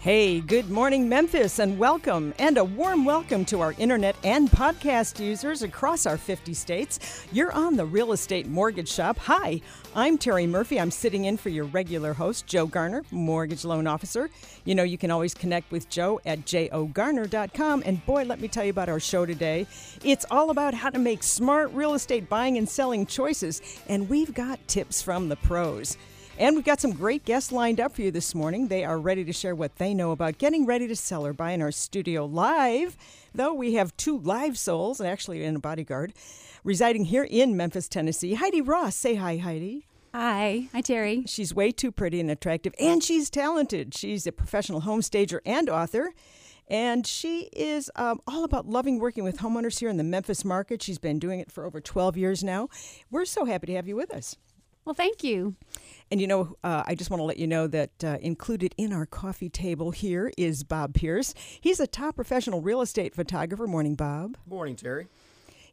Hey, good morning, Memphis, and welcome, and a warm welcome to our internet and podcast users across our 50 states. You're on the Real Estate Mortgage Shop. Hi, I'm Terry Murphy. I'm sitting in for your regular host, Joe Garner, mortgage loan officer. You know, you can always connect with Joe at jogarner.com. And boy, let me tell you about our show today. It's all about how to make smart real estate buying and selling choices, and we've got tips from the pros. And we've got some great guests lined up for you this morning. They are ready to share what they know about getting ready to sell or buy in our studio live. Though we have two live souls, and actually in a bodyguard, residing here in Memphis, Tennessee. Heidi Ross. Say hi, Heidi. Hi. Hi, Terry. She's way too pretty and attractive, and she's talented. She's a professional home stager and author. And she is um, all about loving working with homeowners here in the Memphis market. She's been doing it for over 12 years now. We're so happy to have you with us. Well, thank you. And you know, uh, I just want to let you know that uh, included in our coffee table here is Bob Pierce. He's a top professional real estate photographer. Morning, Bob. Morning, Terry.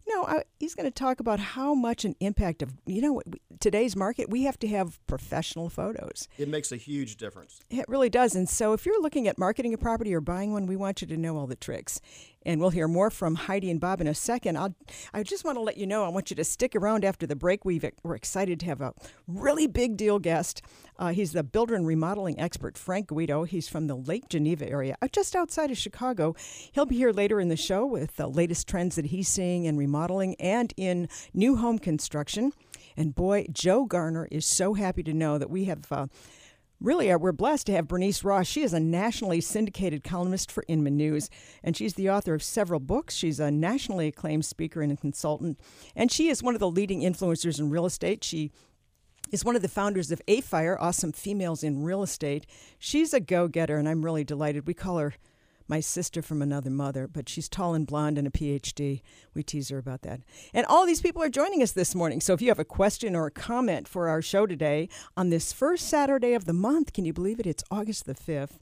You know, uh, he's going to talk about how much an impact of, you know, today's market, we have to have professional photos. It makes a huge difference. It really does. And so if you're looking at marketing a property or buying one, we want you to know all the tricks. And we'll hear more from Heidi and Bob in a second. I'll, I just want to let you know, I want you to stick around after the break. We've, we're excited to have a really big deal guest. Uh, he's the builder and remodeling expert, Frank Guido. He's from the Lake Geneva area, uh, just outside of Chicago. He'll be here later in the show with the latest trends that he's seeing in remodeling and in new home construction. And boy, Joe Garner is so happy to know that we have. Uh, Really, uh, we're blessed to have Bernice Ross. She is a nationally syndicated columnist for Inman News, and she's the author of several books. She's a nationally acclaimed speaker and consultant, and she is one of the leading influencers in real estate. She is one of the founders of AFIRE, Awesome Females in Real Estate. She's a go getter, and I'm really delighted. We call her my sister from another mother, but she's tall and blonde and a PhD. We tease her about that. And all these people are joining us this morning. So if you have a question or a comment for our show today on this first Saturday of the month, can you believe it? It's August the 5th.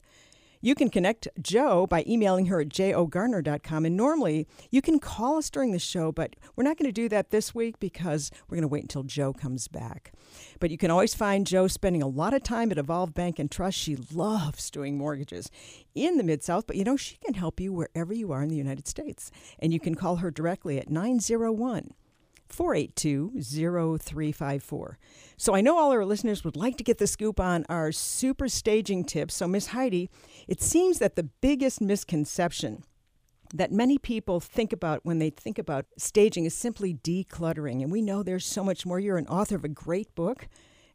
You can connect Joe by emailing her at jogarner.com. And normally you can call us during the show, but we're not going to do that this week because we're going to wait until Joe comes back. But you can always find Joe spending a lot of time at Evolve Bank and Trust. She loves doing mortgages in the Mid South, but you know, she can help you wherever you are in the United States. And you can call her directly at 901 482 0354. So I know all our listeners would like to get the scoop on our super staging tips. So, Miss Heidi, it seems that the biggest misconception that many people think about when they think about staging is simply decluttering. And we know there's so much more. You're an author of a great book,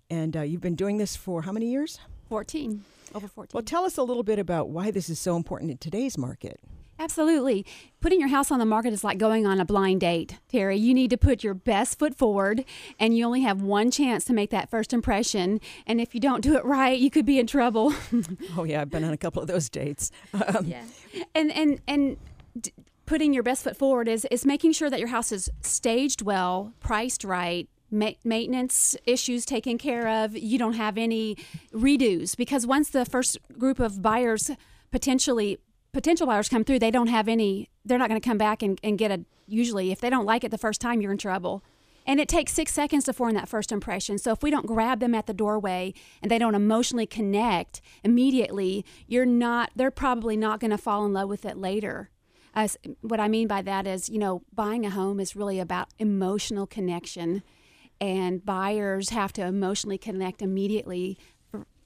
and uh, you've been doing this for how many years? 14. Over 14. Well, tell us a little bit about why this is so important in today's market. Absolutely. Putting your house on the market is like going on a blind date, Terry. You need to put your best foot forward, and you only have one chance to make that first impression. And if you don't do it right, you could be in trouble. oh yeah, I've been on a couple of those dates. Um, yeah, and and and. D- putting your best foot forward is is making sure that your house is staged well, priced right, Ma- maintenance issues taken care of. You don't have any redos because once the first group of buyers potentially potential buyers come through, they don't have any, they're not going to come back and, and get a, usually, if they don't like it the first time, you're in trouble. And it takes six seconds to form that first impression. So if we don't grab them at the doorway and they don't emotionally connect immediately, you're not, they're probably not going to fall in love with it later. As what I mean by that is, you know, buying a home is really about emotional connection. And buyers have to emotionally connect immediately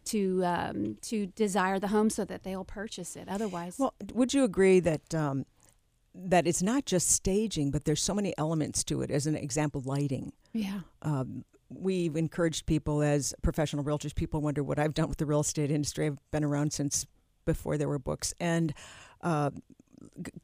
to um, to desire the home so that they'll purchase it. Otherwise, well, would you agree that um, that it's not just staging, but there's so many elements to it? As an example, lighting. Yeah. Um, we've encouraged people as professional realtors. People wonder what I've done with the real estate industry. I've been around since before there were books, and uh,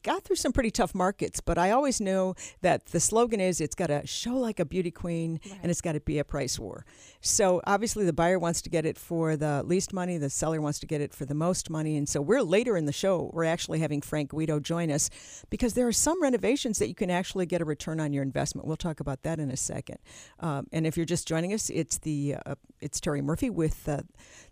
got through some pretty tough markets, but I always know that the slogan is it's got to show like a beauty queen right. and it's got to be a price war. So obviously the buyer wants to get it for the least money, the seller wants to get it for the most money. And so we're later in the show, we're actually having Frank Guido join us because there are some renovations that you can actually get a return on your investment. We'll talk about that in a second. Um, and if you're just joining us, it's the uh, it's Terry Murphy with uh,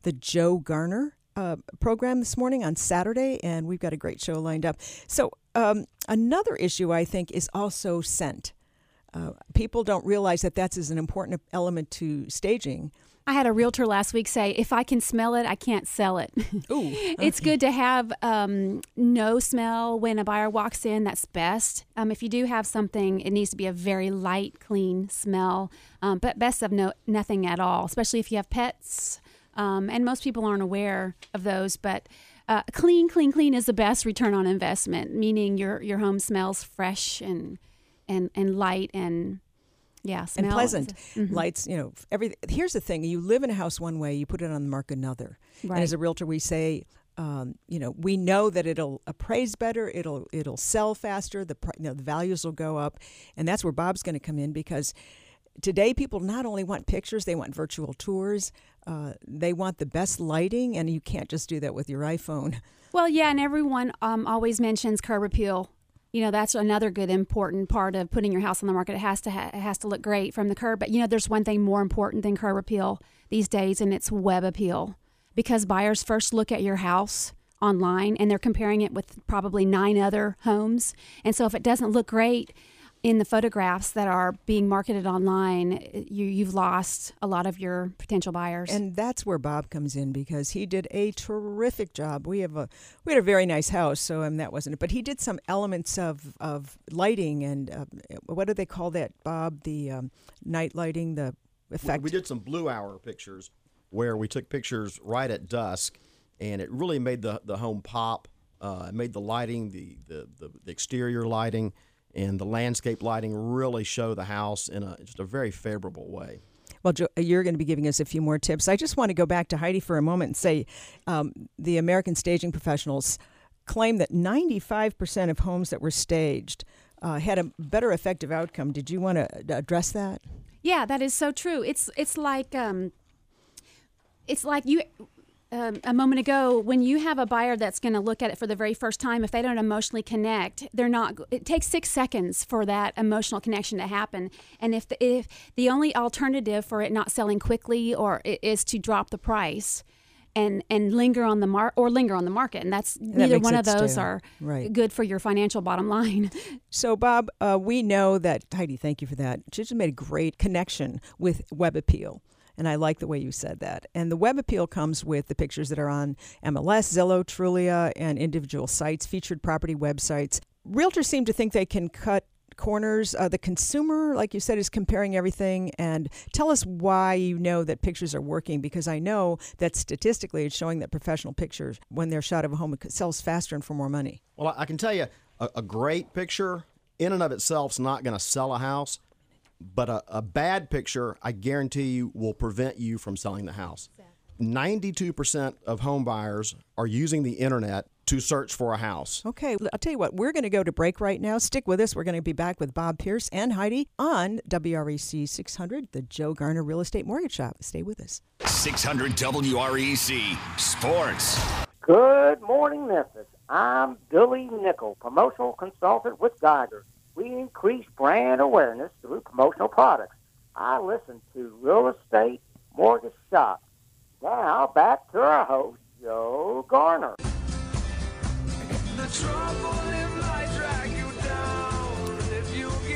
the Joe Garner uh, program this morning on Saturday, and we've got a great show lined up. So, um, another issue I think is also scent. Uh, people don't realize that that's as an important element to staging. I had a realtor last week say, if I can smell it, I can't sell it. Ooh. it's good to have um, no smell when a buyer walks in. That's best. Um, if you do have something, it needs to be a very light, clean smell, um, but best of no, nothing at all, especially if you have pets. Um, and most people aren't aware of those, but uh, clean, clean, clean is the best return on investment, meaning your, your home smells fresh and, and, and light and yeah, and smell. pleasant Mhm. lights. You know, every here's the thing: you live in a house one way, you put it on the market another. And as a realtor, we say, um, you know, we know that it'll appraise better, it'll it'll sell faster, the you know, the values will go up, and that's where Bob's going to come in because today people not only want pictures, they want virtual tours. Uh, they want the best lighting, and you can't just do that with your iPhone. Well, yeah, and everyone um, always mentions curb appeal. You know, that's another good important part of putting your house on the market. It has to ha- it has to look great from the curb, but you know, there's one thing more important than curb appeal these days, and it's web appeal, because buyers first look at your house online and they're comparing it with probably nine other homes, and so if it doesn't look great in the photographs that are being marketed online, you you've lost a lot of your potential buyers. And that's where Bob comes in because he did a terrific job. We have a we had a very nice house, so um, that wasn't it. But he did some elements of of lighting and uh, what do they call that, Bob? The um, night lighting, the We- effect. We did some blue hour pictures where we took pictures right at dusk, and it really made the the home pop. Uh, it made the lighting, the, the the the exterior lighting, and the landscape lighting really show the house in a just a very favorable way. Well, you're going to be giving us a few more tips. I just want to go back to Heidi for a moment and say um, the American staging professionals claim that 95% of homes that were staged uh, had a better effective outcome. Did you want to address that? Yeah, that is so true. It's it's like um, it's like you um, a moment ago when you have a buyer that's going to look at it for the very first time. If they don't emotionally connect, they're not. It takes six seconds for that emotional connection to happen. And if the, if the only alternative for it not selling quickly or is to drop the price. And, and linger on the mar or linger on the market, and that's neither makes one of those stale. are Right. good for your financial bottom line. So, Bob, uh, we know that Heidi. Thank you for that. She just made a great connection with web appeal, and I like the way you said that. And the web appeal comes with the pictures that are on MLS, Zillow, Trulia, and individual sites, featured property websites. Realtors seem to think they can cut corners. Uh, the consumer, like you said, is comparing everything. And tell us why you know that pictures are working, because I know that statistically it's showing that professional pictures, when they're shot of a home, sells faster and for more money. Well, I I can tell you, a, a great picture in and of itself is not going to sell a house, but a, a bad picture, I guarantee you, will prevent you from selling the house. 92% of home buyers are using the internet to search for a house. Okay, I'll tell you what, we're going to go to break right now. Stick with us. We're going to be back with Bob Pierce and Heidi on WREC 600, the Joe Garner Real Estate Mortgage Shop. Stay with us. 600 WREC E Sports. Good morning, Memphis. I'm Billy Nickel, promotional consultant with Geiger. We increase brand awareness through promotional products. I listen to Real Estate Mortgage Shop. Now, back to our host, Joe Garner.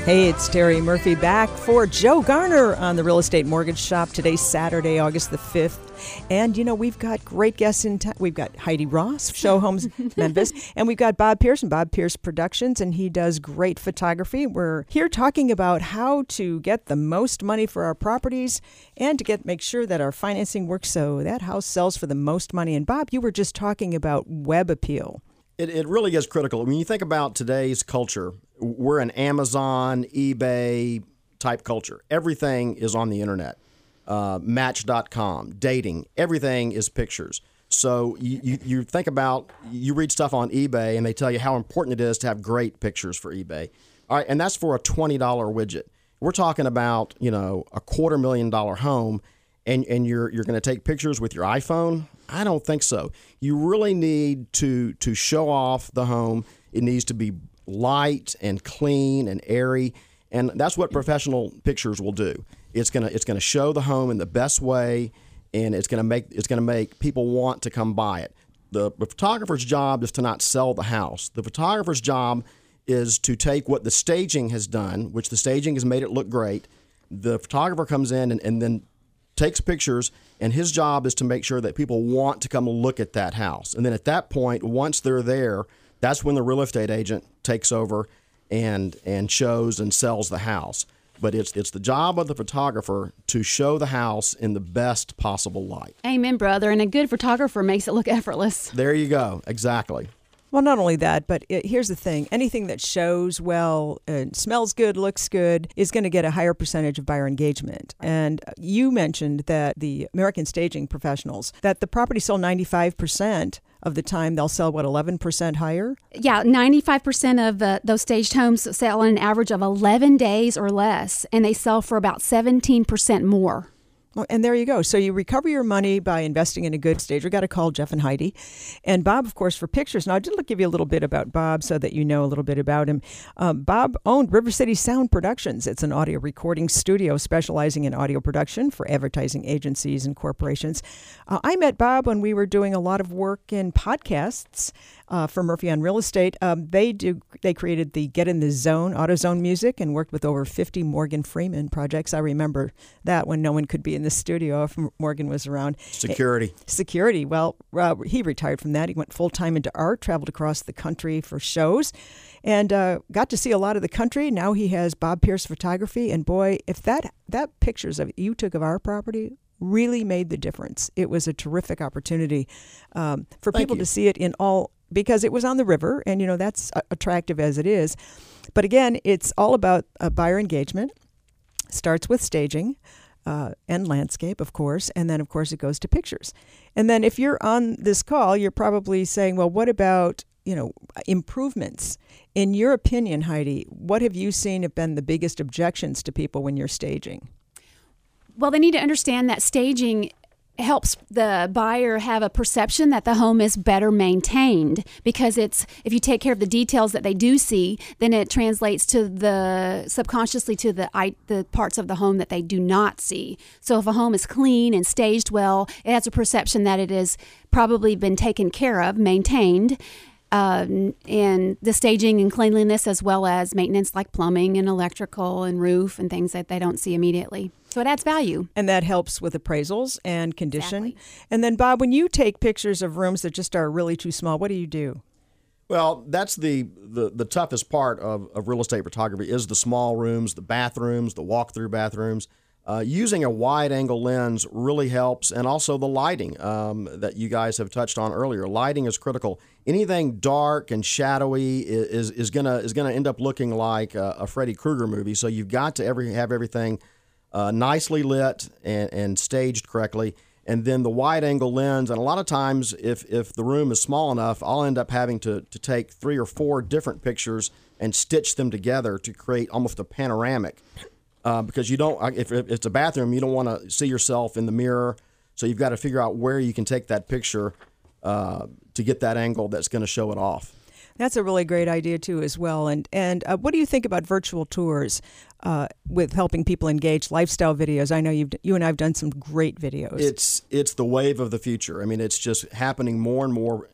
Hey, it's Terry Murphy back for Joe Garner on the Real Estate Mortgage Shop. Today's Saturday, August the 5th. And, you know, we've got great guests in town. We've got Heidi Ross, Show Homes Memphis, and we've got Bob Pearson, Bob Pierce Productions, and he does great photography. We're here talking about how to get the most money for our properties and to get make sure that our financing works so that house sells for the most money. And, Bob, you were just talking about web appeal. It, it really is critical. When you think about today's culture, we're an Amazon, eBay type culture. Everything is on the internet. Uh, Match.com, dating, everything is pictures. So you, you, you think about, you read stuff on eBay and they tell you how important it is to have great pictures for eBay. All right, and that's for a $20 widget. We're talking about, you know, a quarter million dollar home and, and you're, you're going to take pictures with your iPhone? I don't think so. You really need to, to show off the home. It needs to be light and clean and airy. And that's what professional pictures will do. It's gonna it's gonna show the home in the best way, and it's gonna make it's gonna make people want to come buy it. the photographer's job is to not sell the house. The photographer's job is to take what the staging has done, which the staging has made it look great. The photographer comes in and, and then takes pictures, and his job is to make sure that people want to come look at that house. And then at that point, once they're there, that's when the real estate agent takes over and and shows and sells the house. But it's it's the job of the photographer to show the house in the best possible light. Amen, brother. And a good photographer makes it look effortless. There you go. Exactly. Well, not only that, but it, here's the thing anything that shows well and smells good, looks good, is going to get a higher percentage of buyer engagement. And you mentioned that the American staging professionals, that the property sold 95% of the time they'll sell what 11% higher Yeah, 95% of uh, those staged homes sell in an average of 11 days or less, and they sell for about 17% more. And there you go. So you recover your money by investing in a good stage. We got to call Jeff and Heidi, and Bob, of course, for pictures. Now, I did give you a little bit about Bob so that you know a little bit about him. Um, Bob owned River City Sound Productions. It's an audio recording studio specializing in audio production for advertising agencies and corporations. Uh, I met Bob when we were doing a lot of work in podcasts uh, for Murphy on Real Estate. Um, they do. They created the Get in the Zone, AutoZone music, and worked with over 50 Morgan Freeman projects. I remember that when no one could be in the studio if Morgan was around. Security. Security. Well, uh, he retired from that. He went full time into art, traveled across the country for shows, and uh, got to see a lot of the country. Now he has Bob Pierce Photography, and boy, if that that pictures of you took of our property really made the difference. It was a terrific opportunity um, for Thank people you. to see it in all because it was on the river, and you know that's uh, attractive as it is. But again, it's all about buyer engagement. Starts with staging. Uh, and landscape, of course, and then of course it goes to pictures. And then if you're on this call, you're probably saying, "Well, what about you know improvements?" In your opinion, Heidi, what have you seen have been the biggest objections to people when you're staging? Well, they need to understand that staging helps the buyer have a perception that the home is better maintained because it's if you take care of the details that they do see then it translates to the subconsciously to the the parts of the home that they do not see. So if a home is clean and staged well it has a perception that it has probably been taken care of maintained um, and the staging and cleanliness as well as maintenance like plumbing and electrical and roof and things that they don't see immediately so it adds value And that helps with appraisals and condition. Exactly. And then, Bob, when you take pictures of rooms that just are really too small, what do you do? Well, that's the, the, the toughest part of, of real estate photography is the small rooms, the bathrooms, the walk-through bathrooms. Uh, using a wide-angle lens really helps, and also the lighting um, that you guys have touched on earlier. Lighting is critical. Anything dark and shadowy is is, is gonna is gonna end up looking like a, a Freddy Krueger movie. So you've got to every have everything uh, nicely lit and, and staged correctly. And then the wide angle lens, and a lot of times, if, if the room is small enough, I'll end up having to, to take three or four different pictures and stitch them together to create almost a panoramic. Uh, because you don't, if, it's a bathroom, you don't want to see yourself in the mirror. So you've got to figure out where you can take that picture uh, to get that angle that's going to show it off. That's a really great idea too, as well. And and uh, what do you think about virtual tours uh, with helping people engage lifestyle videos? I know you've you and I've done some great videos. It's it's the wave of the future. I mean, it's just happening more and more,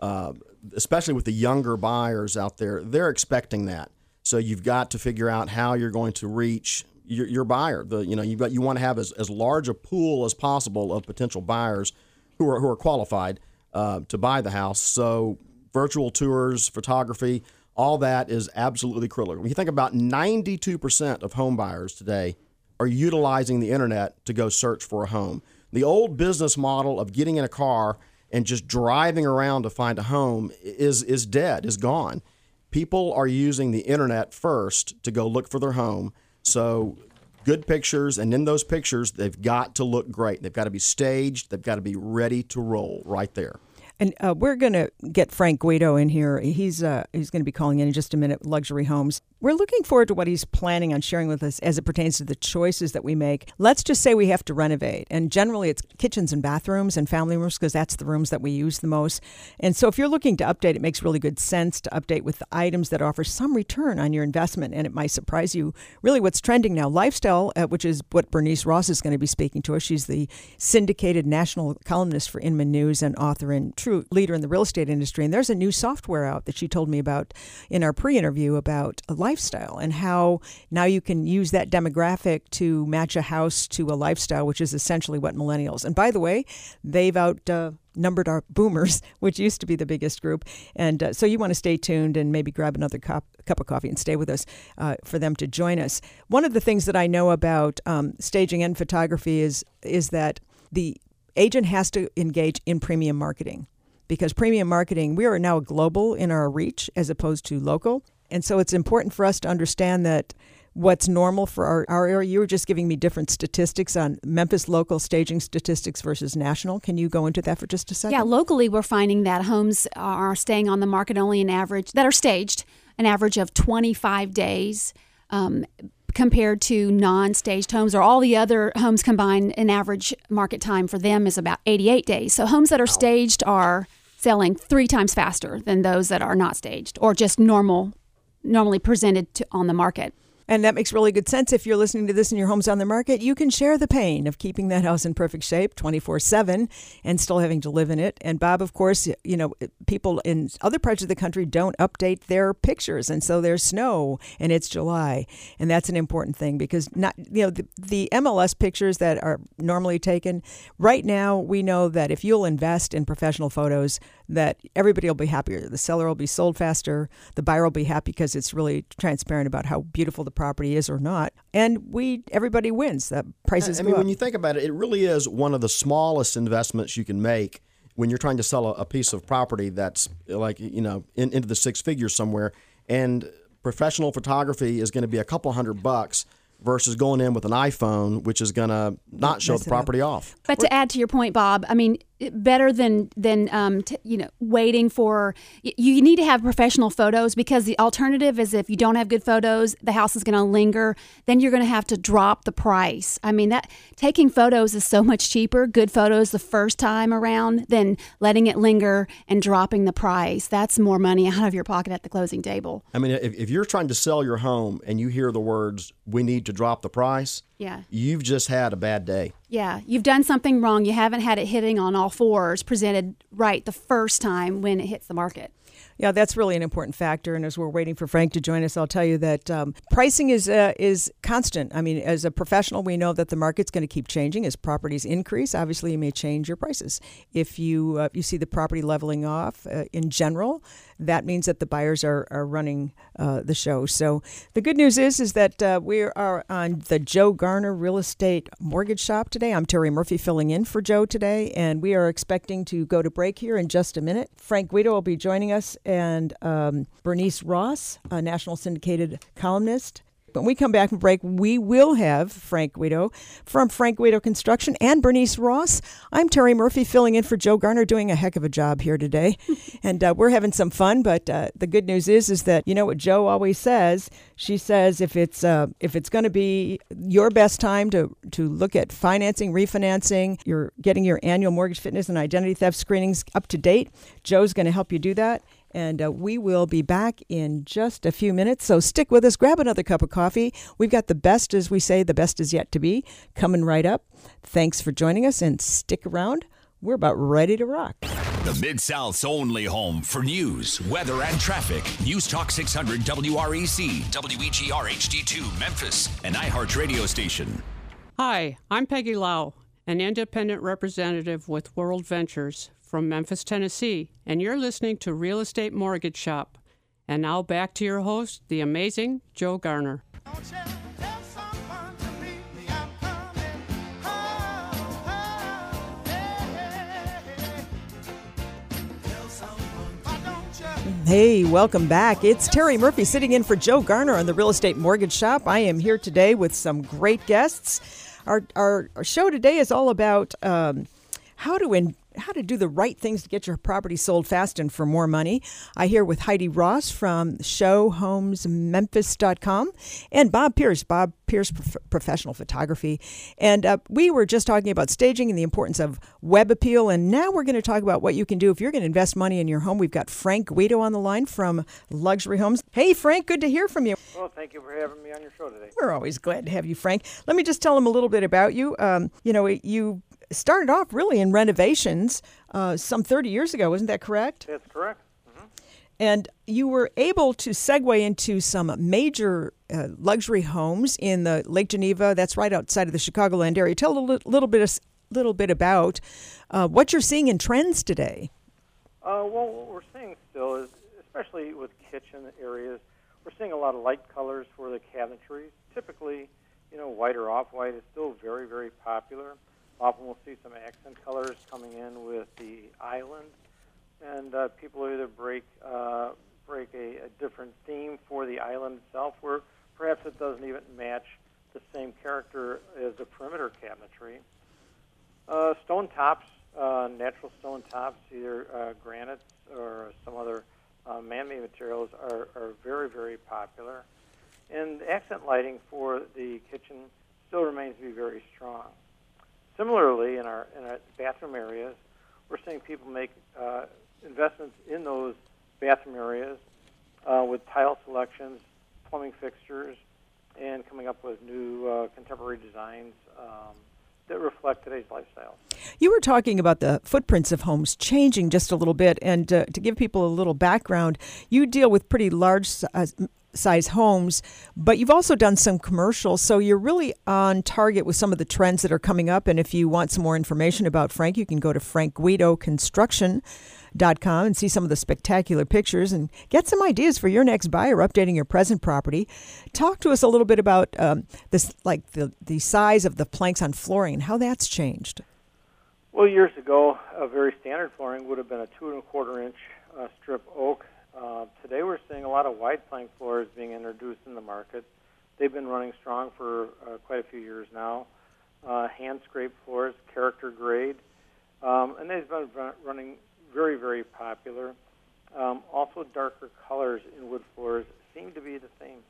uh, especially with the younger buyers out there. They're expecting that. So you've got to figure out how you're going to reach your, your buyer. The you know got you want to have as, as large a pool as possible of potential buyers who are who are qualified uh, to buy the house. So virtual tours, photography, all that is absolutely critical. When you think about 92% of home buyers today are utilizing the internet to go search for a home. The old business model of getting in a car and just driving around to find a home is is dead, is gone. People are using the internet first to go look for their home. So good pictures and in those pictures they've got to look great. They've got to be staged, they've got to be ready to roll right there. And uh, we're going to get Frank Guido in here. He's uh, he's going to be calling in in just a minute. Luxury Homes. We're looking forward to what he's planning on sharing with us as it pertains to the choices that we make. Let's just say we have to renovate, and generally it's kitchens and bathrooms and family rooms because that's the rooms that we use the most. And so if you're looking to update, it makes really good sense to update with the items that offer some return on your investment, and it might surprise you. Really, what's trending now, lifestyle, uh, which is what Bernice Ross is going to be speaking to us. She's the syndicated national columnist for Inman News and author and true leader in the real estate industry. And there's a new software out that she told me about in our pre-interview about lifestyle and how now you can use that demographic to match a house to a lifestyle, which is essentially what millennials. And by the way, they've out. Uh, numbered our boomers, which used to be the biggest group. And uh, so you want to stay tuned and maybe grab another cup, cup of coffee and stay with us uh, for them to join us. One of the things that I know about um, staging and photography is is that the agent has to engage in premium marketing because premium marketing, we are now global in our reach as opposed to local. And so it's important for us to understand that what's normal for our, our area. You were just giving me different statistics on Memphis local staging statistics versus national. Can you go into that for just a second? Yeah, locally, we're finding that homes are staying on the market only an average, that are staged, an average of 25 days. Um, compared to non-staged homes or all the other homes combined an average market time for them is about 88 days so homes that are staged are selling three times faster than those that are not staged or just normal normally presented to, on the market and that makes really good sense. If you're listening to this and your home's on the market, you can share the pain of keeping that house in perfect shape 24 7 and still having to live in it. And Bob, of course, you know, people in other parts of the country don't update their pictures. And so there's snow and it's July. And that's an important thing because, not, you know, the, the MLS pictures that are normally taken, right now, we know that if you'll invest in professional photos, that everybody will be happier. The seller will be sold faster. The buyer will be happy because it's really transparent about how beautiful the property is or not. And we everybody wins. That prices. I mean, go when you think about it, it really is one of the smallest investments you can make when you're trying to sell a, a piece of property that's like you know in, into the six figures somewhere. And professional photography is going to be a couple hundred bucks versus going in with an iPhone, which is going to not show the property off. But to add to your point, Bob, I mean, better than than um, t- you know waiting for you need to have professional photos because the alternative is if you don't have good photos the house is going to linger then you're going to have to drop the price. I mean that taking photos is so much cheaper good photos the first time around than letting it linger and dropping the price. That's more money out of your pocket at the closing table. I mean if, if you're trying to sell your home and you hear the words we need to drop the price yeah. You've just had a bad day. Yeah. You've done something wrong. You haven't had it hitting on all fours presented right the first time when it hits the market. Yeah, that's really an important factor. And as we're waiting for Frank to join us, I'll tell you that um, pricing is uh, is constant. I mean, as a professional, we know that the market's going to keep changing as properties increase. Obviously, you may change your prices if you uh, you see the property leveling off uh, in general that means that the buyers are, are running uh, the show. So the good news is is that uh, we are on the Joe Garner Real Estate Mortgage Shop today. I'm Terry Murphy filling in for Joe today, and we are expecting to go to break here in just a minute. Frank Guido will be joining us, and um, Bernice Ross, a national syndicated columnist. When we come back from break, we will have Frank Guido from Frank Guido Construction and Bernice Ross. I'm Terry Murphy filling in for Joe Garner, doing a heck of a job here today, and uh, we're having some fun. But uh, the good news is, is that you know what Joe always says. She says if it's uh, if it's going to be your best time to to look at financing, refinancing, you're getting your annual mortgage fitness and identity theft screenings up to date. Joe's going to help you do that. And uh, we will be back in just a few minutes. So stick with us, grab another cup of coffee. We've got the best, as we say, the best is yet to be coming right up. Thanks for joining us and stick around. We're about ready to rock. The Mid South's only home for news, weather, and traffic. News Talk 600 WREC, WEGR HD2 Memphis, an iHeart radio station. Hi, I'm Peggy Lau, an independent representative with World Ventures from Memphis, Tennessee, and you're listening to Real Estate Mortgage Shop. And now back to your host, the amazing Joe Garner. Hey, welcome back. It's Terry Murphy sitting in for Joe Garner on the Real Estate Mortgage Shop. I am here today with some great guests. Our, our, our show today is all about um, how to in, how to do the right things to get your property sold fast and for more money. I hear with Heidi Ross from showhomesmemphis.com and Bob Pierce, Bob Pierce Prof- Professional Photography. And uh, we were just talking about staging and the importance of web appeal. And now we're going to talk about what you can do if you're going to invest money in your home. We've got Frank Guido on the line from Luxury Homes. Hey, Frank, good to hear from you. Well, thank you for having me on your show today. We're always glad to have you, Frank. Let me just tell them a little bit about you. Um, you know, you started off really in renovations uh, some 30 years ago, isn't that correct? That's correct. And you were able to segue into some major uh, luxury homes in the Lake Geneva. That's right outside of the Chicagoland area. Tell a li- little bit, of, little bit about uh, what you're seeing in trends today. Uh, well, what we're seeing still is, especially with kitchen areas, we're seeing a lot of light colors for the cabinetry. Typically, you know, white or off-white is still very, very popular. Often we'll see some accent colors coming in with the island, and uh, people either break uh, break a, a different theme for the island itself, where perhaps it doesn't even match the same character as the perimeter cabinetry. Uh, stone tops, uh, natural stone tops, either uh, granites or some other uh, man-made materials, are, are very, very popular. And accent lighting for the kitchen still remains to be very strong. Similarly, in our in our bathroom areas, we're seeing people make uh, investments in those bathroom areas uh, with tile selections, plumbing fixtures, and coming up with new uh, contemporary designs um, that reflect today's lifestyle. You were talking about the footprints of homes changing just a little bit, and uh, to give people a little background, you deal with pretty large uh, size homes, but you've also done some commercials. So you're really on target with some of the trends that are coming up. And if you want some more information about Frank, you can go to frankguidoconstruction.com and see some of the spectacular pictures and get some ideas for your next buyer updating your present property. Talk to us a little bit about um, this, like the, the size of the planks on flooring and how that's changed. Well, years ago, a very standard flooring would have been a two and a quarter inch uh, strip oak uh, today we're seeing a lot of wide plank floors being introduced in the market. They've been running strong for uh, quite a few years now. Uh, hand scraped floors, character grade, um, and they've been running very, very popular. Um, also, darker colors in wood floors seem to be the theme.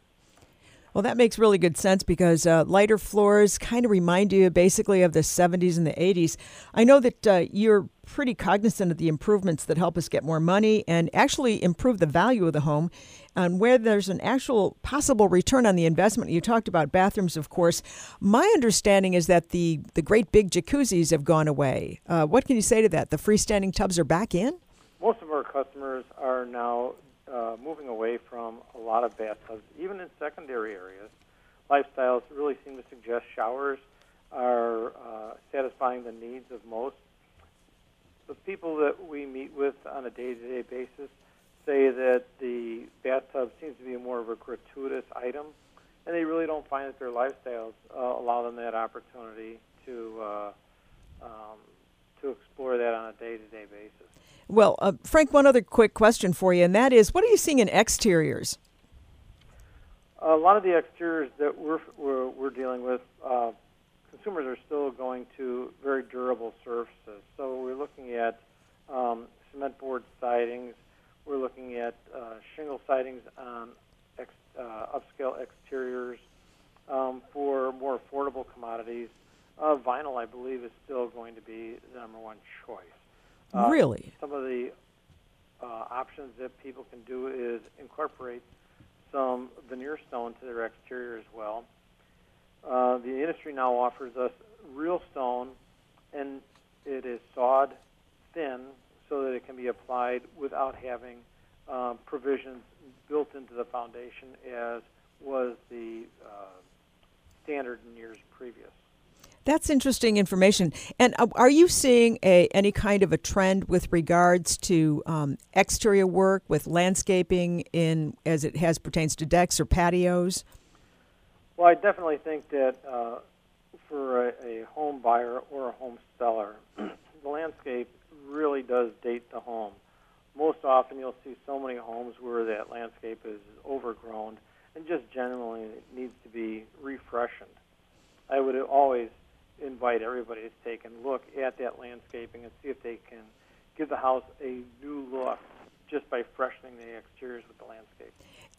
Well, that makes really good sense because uh, lighter floors kind of remind you basically of the 70s and the 80s. I know that uh, you're pretty cognizant of the improvements that help us get more money and actually improve the value of the home and where there's an actual possible return on the investment. You talked about bathrooms, of course. My understanding is that the, the great big jacuzzis have gone away. Uh, what can you say to that? The freestanding tubs are back in? Most of our customers are now uh, moving away from a lot of bathtubs, even in secondary areas. Lifestyles really seem to suggest showers are uh, satisfying the needs of most. The people that we meet with on a day-to-day basis say that the bathtub seems to be more of a gratuitous item, and they really don't find that their lifestyles uh, allow them that opportunity to uh, um, to explore that on a day-to-day basis. Well, uh, Frank, one other quick question for you, and that is, what are you seeing in exteriors? A lot of the exteriors that we're we're, we're dealing with, uh, consumers are still going to very durable surfaces. So we're looking at um, cement board sidings. We're looking at uh, shingle sidings on ex, uh, upscale exteriors. Um, for more affordable commodities, uh, vinyl, I believe, is still going to be the number one choice. Uh, really? Some of the uh, options that people can do is incorporate some veneer stone to their exterior as well. Uh, the industry now offers us real stone, and it is sawed thin so that it can be applied without having um, provisions built into the foundation as was the uh, standard in years previous. That's interesting information. And uh, are you seeing a any kind of a trend with regards to um, exterior work with landscaping in as it has pertains to decks or patios? Well, I definitely think that uh, for a, a home buyer or a home seller, the landscape really does date the home. Most often, you'll see so many homes where that landscape is overgrown and just generally needs to be refreshened. I would always invite everybody to take a look at that landscaping and see if they can give the house a new look just by freshening the exteriors with the landscape.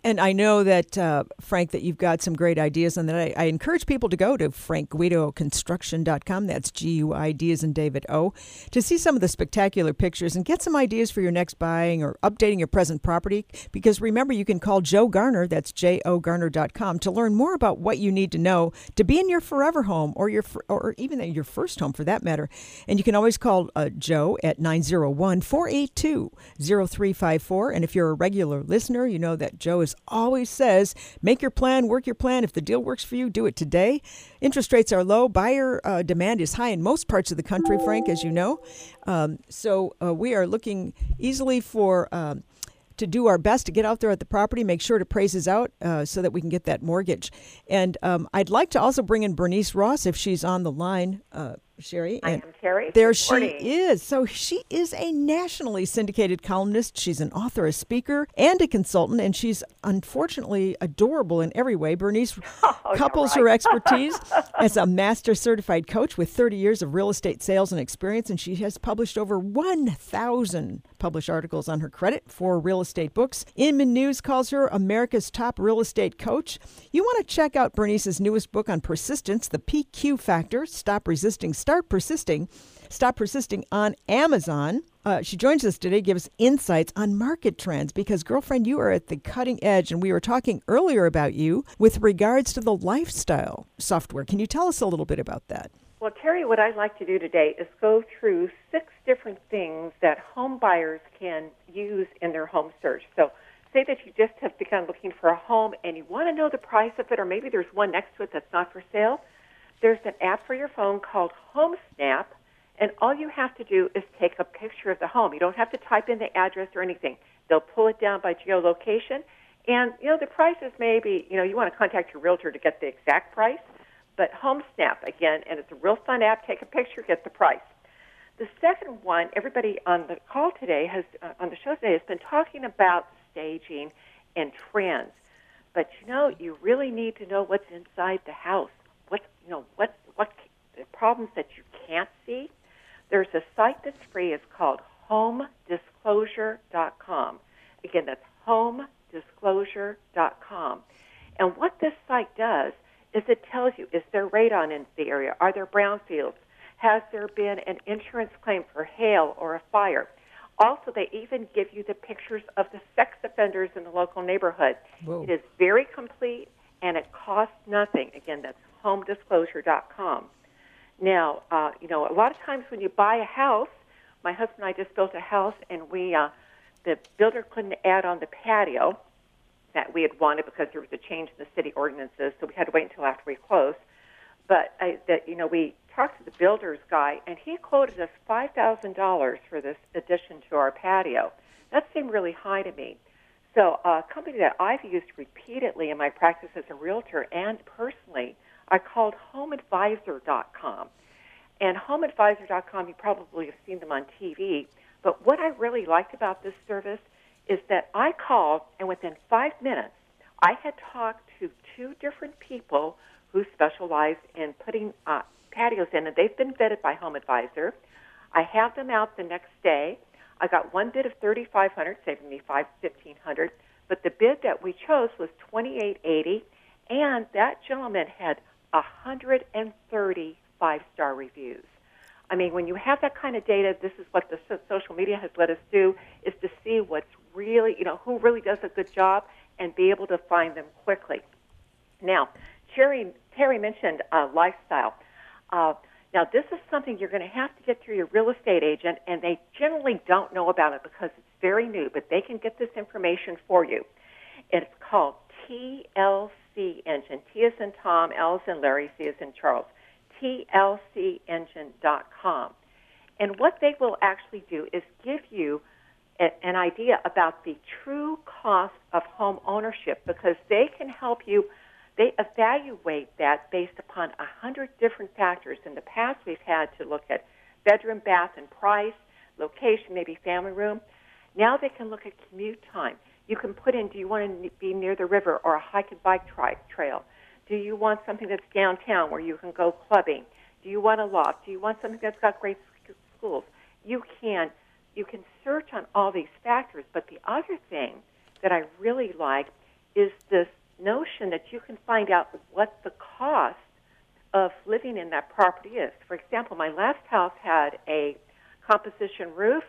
And I know that, uh, Frank, that you've got some great ideas, and that I, I encourage people to go to frankguidoconstruction.com. That's G U I D as in David O, to see some of the spectacular pictures and get some ideas for your next buying or updating your present property. Because remember, you can call Joe Garner, that's J O Garner.com, to learn more about what you need to know to be in your forever home or your or even your first home for that matter. And you can always call uh, Joe at 901 482 0354. And if you're a regular listener, you know that Joe is always says make your plan, work your plan. If the deal works for you, do it today. Interest rates are low. Buyer uh, demand is high in most parts of the country, Frank, as you know. Um, so uh, we are looking easily for. Um, to do our best to get out there at the property, make sure to praise praises out uh, so that we can get that mortgage. And um, I'd like to also bring in Bernice Ross if she's on the line. Uh, Sherry. I am Terry. There she morning. is. So she is a nationally syndicated columnist. She's an author, a speaker, and a consultant, and she's unfortunately adorable in every way. Bernice oh, couples right. her expertise as a master certified coach with 30 years of real estate sales and experience, and she has published over 1,000 published articles on her credit for real estate books. Inman News calls her America's top real estate coach. You want to check out Bernice's newest book on persistence, The PQ Factor Stop Resisting Start Persisting. Stop Persisting on Amazon. Uh, she joins us today, gives insights on market trends because, girlfriend, you are at the cutting edge, and we were talking earlier about you with regards to the lifestyle software. Can you tell us a little bit about that? Well, Terry, what I'd like to do today is go through six different things that home buyers can use in their home search. So, say that you just have begun looking for a home and you want to know the price of it, or maybe there's one next to it that's not for sale there's an app for your phone called HomeSnap, and all you have to do is take a picture of the home. You don't have to type in the address or anything. They'll pull it down by geolocation, and you know the prices maybe you know you want to contact your realtor to get the exact price, but HomeSnap again, and it's a real fun app. Take a picture, get the price. The second one, everybody on the call today has uh, on the show today has been talking about staging and trends. But you know, you really need to know what's inside the house What you know what what the problems that you can't see. There's a site that's free. It's called HomeDisclosure.com. Again, that's HomeDisclosure.com. And what this site does is it tells you is there radon in the area? Are there brownfields? Has there been an insurance claim for hail or a fire? Also, they even give you the pictures of the sex offenders in the local neighborhood. Whoa. It is very complete and it costs nothing. Again, that's homedisclosure.com. Now, uh, you know, a lot of times when you buy a house, my husband and I just built a house, and we uh, the builder couldn't add on the patio that we had wanted because there was a change in the city ordinances, so we had to wait until after we closed. But I, that you know, we talked to the builder's guy, and he quoted us five thousand dollars for this addition to our patio. That seemed really high to me. So, a company that I've used repeatedly in my practice as a realtor and personally I called HomeAdvisor.com. And HomeAdvisor.com, you probably have seen them on TV. But what I really liked about this service is that I called, and within five minutes, I had talked to two different people who specialize in putting uh, patios in, and they've been vetted by Home Advisor. I have them out the next day. I got one bid of 3500 saving me five fifteen hundred. But the bid that we chose was 2880 and that gentleman had 130 five star reviews. I mean, when you have that kind of data, this is what the social media has let us do: is to see what's really, you know, who really does a good job and be able to find them quickly. Now, Terry, Terry mentioned uh, lifestyle. Uh, now, this is something you're going to have to get through your real estate agent, and they generally don't know about it because it's very new, but they can get this information for you. It's called TLC engine. T is in Tom, L is in Larry, C is in Charles. TLCengine.com. And what they will actually do is give you a, an idea about the true cost of home ownership because they can help you. They evaluate that based upon a hundred different factors. In the past, we've had to look at bedroom, bath, and price, location, maybe family room. Now they can look at commute time. You can put in, do you want to be near the river or a hike and bike tri- trail? Do you want something that's downtown where you can go clubbing? Do you want a loft? Do you want something that's got great schools? You can you can search on all these factors, but the other thing that I really like is this notion that you can find out what the cost of living in that property is. For example, my last house had a composition roof.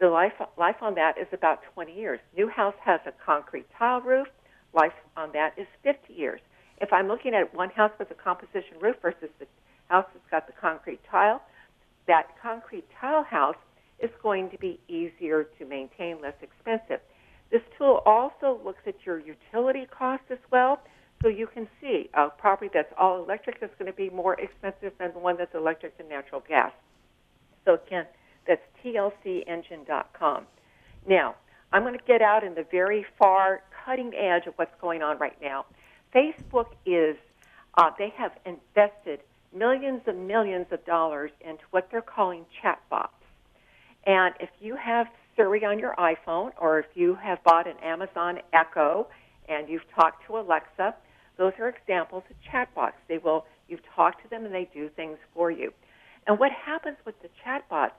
The life life on that is about 20 years. New house has a concrete tile roof. Life on that is 50 years. If I'm looking at one house with a composition roof versus the house that's got the concrete tile, that concrete tile house is going to be easier to maintain, less expensive. This tool also looks at your utility costs as well, so you can see a property that's all electric is going to be more expensive than the one that's electric and natural gas. So again, that's tlcengine.com. Now, I'm going to get out in the very far cutting edge of what's going on right now. Facebook is, uh, they have invested millions and millions of dollars into what they're calling chatbots. And if you have Siri on your iPhone, or if you have bought an Amazon Echo and you've talked to Alexa, those are examples of chatbots. They will you've talked to them and they do things for you. And what happens with the chatbots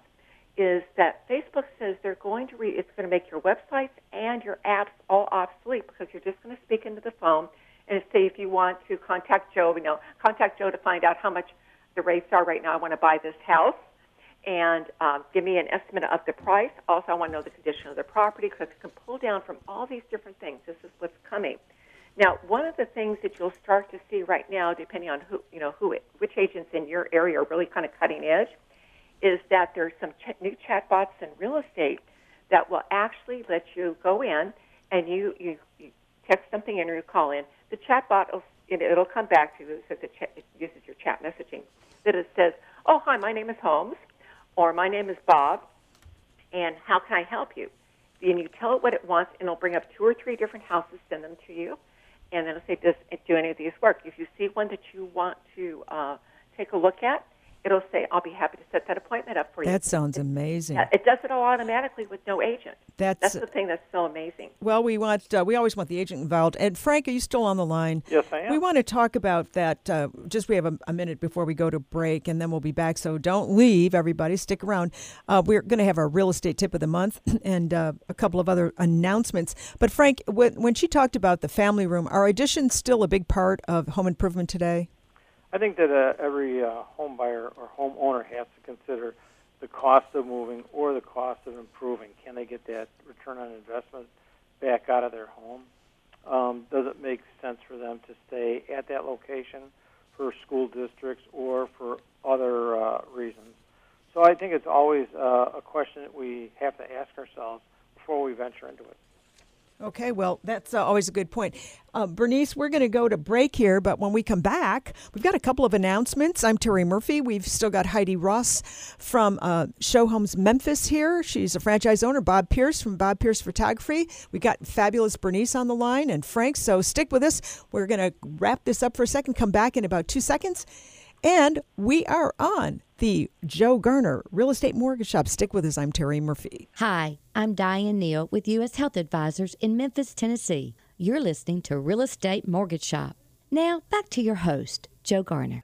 is that Facebook says they're going to re- it's going to make your websites and your apps all obsolete because you're just going to speak into the phone and say if you want to contact Joe, you know, contact Joe to find out how much the rates are right now. I want to buy this house and um, give me an estimate of the price. Also, I want to know the condition of the property because it can pull down from all these different things. This is what's coming. Now, one of the things that you'll start to see right now, depending on who you know who it, which agents in your area are really kind of cutting edge, is that there's some ch- new chatbots in real estate that will actually let you go in and you you, you text something in or you call in. The chatbot will it'll come back to you. So the chat, it uses your chat messaging. That it says, "Oh, hi, my name is Holmes." Or my name is Bob, and how can I help you? And you tell it what it wants, and it'll bring up two or three different houses, send them to you, and then it'll say, does do any of these work? If you see one that you want to uh, take a look at, it'll say, I'll be happy to set that appointment up for you. That sounds amazing. It, it does it all automatically with no agent. That's, that's the thing that's so amazing. Well, we want uh, we always want the agent involved. And Frank, are you still on the line? Yes, I am. We want to talk about that. Uh, just we have a, a, minute before we go to break, and then we'll be back. So don't leave, everybody. Stick around. Uh, we're going to have our real estate tip of the month and uh, a couple of other announcements. But Frank, when, when she talked about the family room, are additions still a big part of home improvement today? I think that uh, every uh, home buyer or homeowner has to consider the cost of moving or the cost of improving. Can they get that return on investment back out of their home? Um, does it make sense for them to stay at that location for school districts or for other uh, reasons? So I think it's always uh, a question that we have to ask ourselves before we venture into it. Okay, well, that's uh, always a good point. Uh, Bernice, we're going to go to break here, but when we come back, we've got a couple of announcements. I'm Terry Murphy. We've still got Heidi Ross from uh, Show Homes Memphis here. She's a franchise owner. Bob Pierce from Bob Pierce Photography. We got fabulous Bernice on the line and Frank. So stick with us. We're going to wrap this up for a second. Come back in about two seconds. And we are on the Joe Garner Real Estate Mortgage Shop. Stick with us. I'm Terry Murphy. Hi, I'm Diane Neal with U.S. Health Advisors in Memphis, Tennessee. You're listening to Real Estate Mortgage Shop. Now, back to your host, Joe Garner.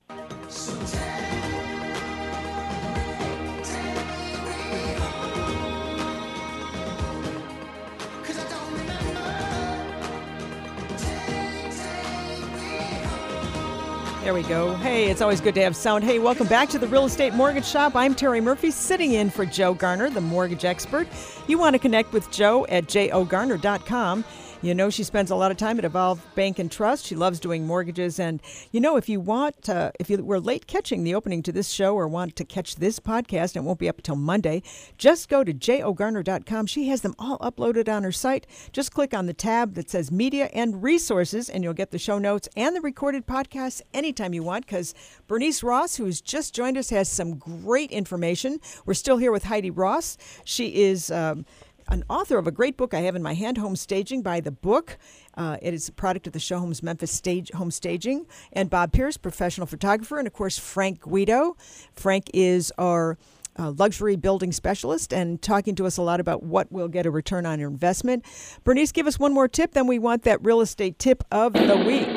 There we go. Hey, it's always good to have sound. Hey, welcome back to the Real Estate Mortgage Shop. I'm Terry Murphy, sitting in for Joe Garner, the mortgage expert. You want to connect with Joe at jogarner.com. You know, she spends a lot of time at Evolve Bank and Trust. She loves doing mortgages. And, you know, if you want, uh, if you were late catching the opening to this show or want to catch this podcast, it won't be up until Monday, just go to jogarner.com. She has them all uploaded on her site. Just click on the tab that says Media and Resources, and you'll get the show notes and the recorded podcasts anytime you want. Because Bernice Ross, who's just joined us, has some great information. We're still here with Heidi Ross. She is. Um, an author of a great book I have in my hand, Home Staging by the Book. Uh, it is a product of the Show Homes Memphis Stage Home Staging. And Bob Pierce, professional photographer, and of course, Frank Guido. Frank is our uh, luxury building specialist and talking to us a lot about what will get a return on your investment. Bernice, give us one more tip, then we want that real estate tip of the week.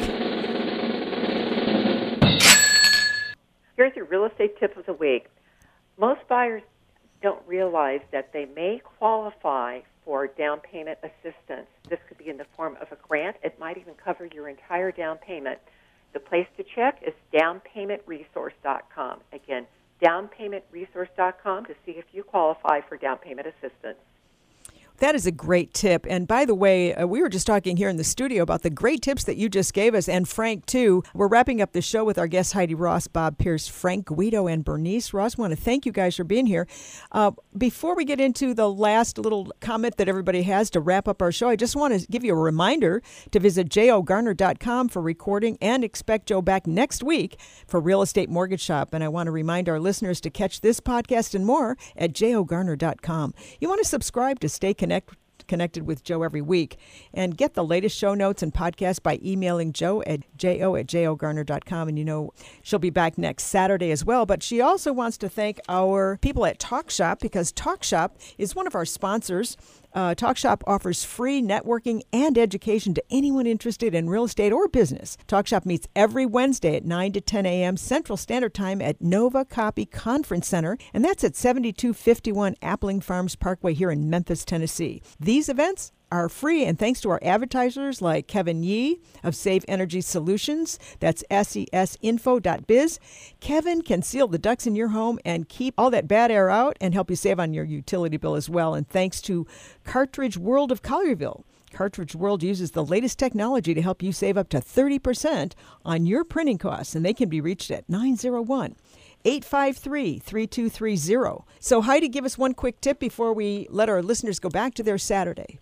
Here's your real estate tip of the week. Most buyers don't realize that they may qualify for down payment assistance. This could be in the form of a grant. It might even cover your entire down payment. The place to check is downpaymentresource.com. Again, downpaymentresource.com to see if you qualify for down payment assistance. That is a great tip. And by the way, uh, we were just talking here in the studio about the great tips that you just gave us, and Frank, too. We're wrapping up the show with our guests Heidi Ross, Bob Pierce, Frank Guido, and Bernice Ross. I want to thank you guys for being here. Uh, before we get into the last little comment that everybody has to wrap up our show, I just want to give you a reminder to visit jogarner.com for recording and expect Joe back next week for Real Estate Mortgage Shop. And I want to remind our listeners to catch this podcast and more at jogarner.com. You want to subscribe to stay connected connect connected with Joe every week. And get the latest show notes and podcasts by emailing Joe at jo at jogarner.com. And you know, she'll be back next Saturday as well. But she also wants to thank our people at TalkShop because TalkShop is one of our sponsors. Uh, TalkShop offers free networking and education to anyone interested in real estate or business. TalkShop meets every Wednesday at 9 to 10 a.m. Central Standard Time at Nova Copy Conference Center, and that's at 7251 Appling Farms Parkway here in Memphis, Tennessee. These events are free, and thanks to our advertisers like Kevin Yee of Save Energy Solutions, that's sesinfo.biz. Kevin can seal the ducts in your home and keep all that bad air out and help you save on your utility bill as well. And thanks to Cartridge World of Collierville. Cartridge World uses the latest technology to help you save up to 30% on your printing costs, and they can be reached at 901 853 3230. So, Heidi, give us one quick tip before we let our listeners go back to their Saturday.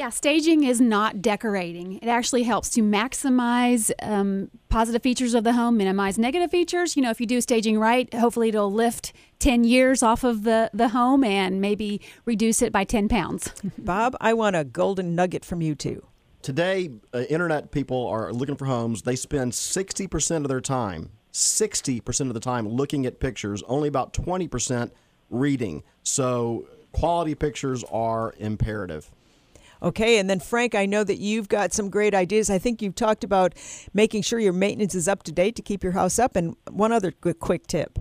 Yeah, staging is not decorating. It actually helps to maximize um, positive features of the home, minimize negative features. You know, if you do staging right, hopefully it'll lift 10 years off of the, the home and maybe reduce it by 10 pounds. Bob, I want a golden nugget from you too. Today, uh, internet people are looking for homes. They spend 60% of their time, 60% of the time looking at pictures, only about 20% reading. So, quality pictures are imperative. Okay, and then Frank, I know that you've got some great ideas. I think you've talked about making sure your maintenance is up to date to keep your house up. And one other quick, quick tip.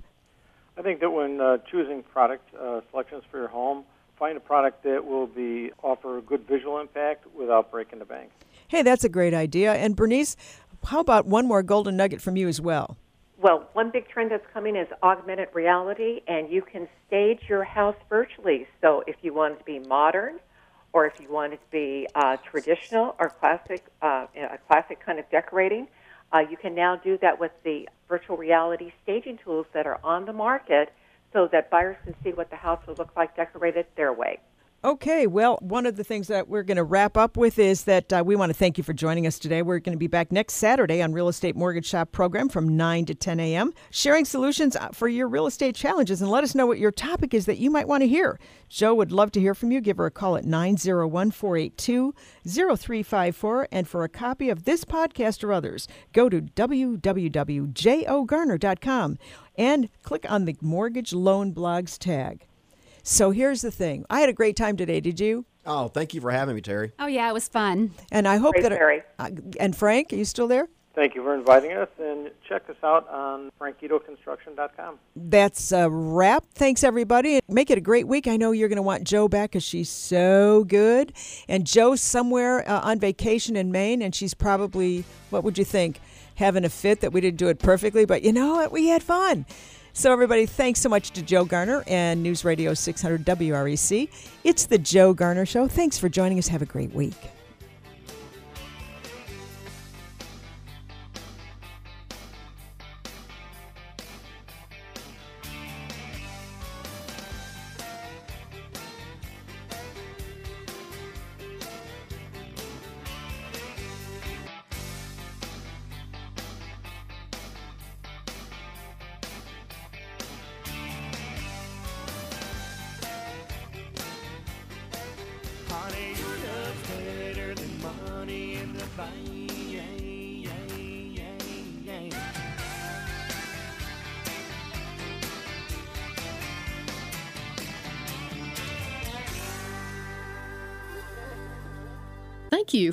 I think that when uh, choosing product uh, selections for your home, find a product that will be offer a good visual impact without breaking the bank. Hey, that's a great idea. And Bernice, how about one more golden nugget from you as well? Well, one big trend that's coming is augmented reality, and you can stage your house virtually. So if you want to be modern, or if you want it to be uh, traditional or classic, uh, a classic kind of decorating, uh, you can now do that with the virtual reality staging tools that are on the market so that buyers can see what the house will look like decorated their way. Okay, well, one of the things that we're going to wrap up with is that uh, we want to thank you for joining us today. We're going to be back next Saturday on Real Estate Mortgage Shop program from 9 to 10 a.m., sharing solutions uh, for your real estate challenges and let us know what your topic is that you might want to hear. Joe would love to hear from you. Give her a call at 901 482 0354. And for a copy of this podcast or others, go to www.jogarner.com and click on the Mortgage Loan Blogs tag. So here's the thing. I had a great time today. Did you? Oh, thank you for having me, Terry. Oh yeah, it was fun. And I hope Great, that. Terry. Uh, and Frank, are you still there? Thank you for inviting us, and check us out on frankitoconstruction.com. That's a wrap. Thanks, everybody. Make it a great week. I know you're going to want Joe back because she's so good. And Joe's somewhere uh, on vacation in Maine, and she's probably, what would you think, having a fit that we didn't do it perfectly. But you know what? We had fun. So, everybody, thanks so much to Joe Garner and News Radio 600 WREC. It's the Joe Garner Show. Thanks for joining us. Have a great week.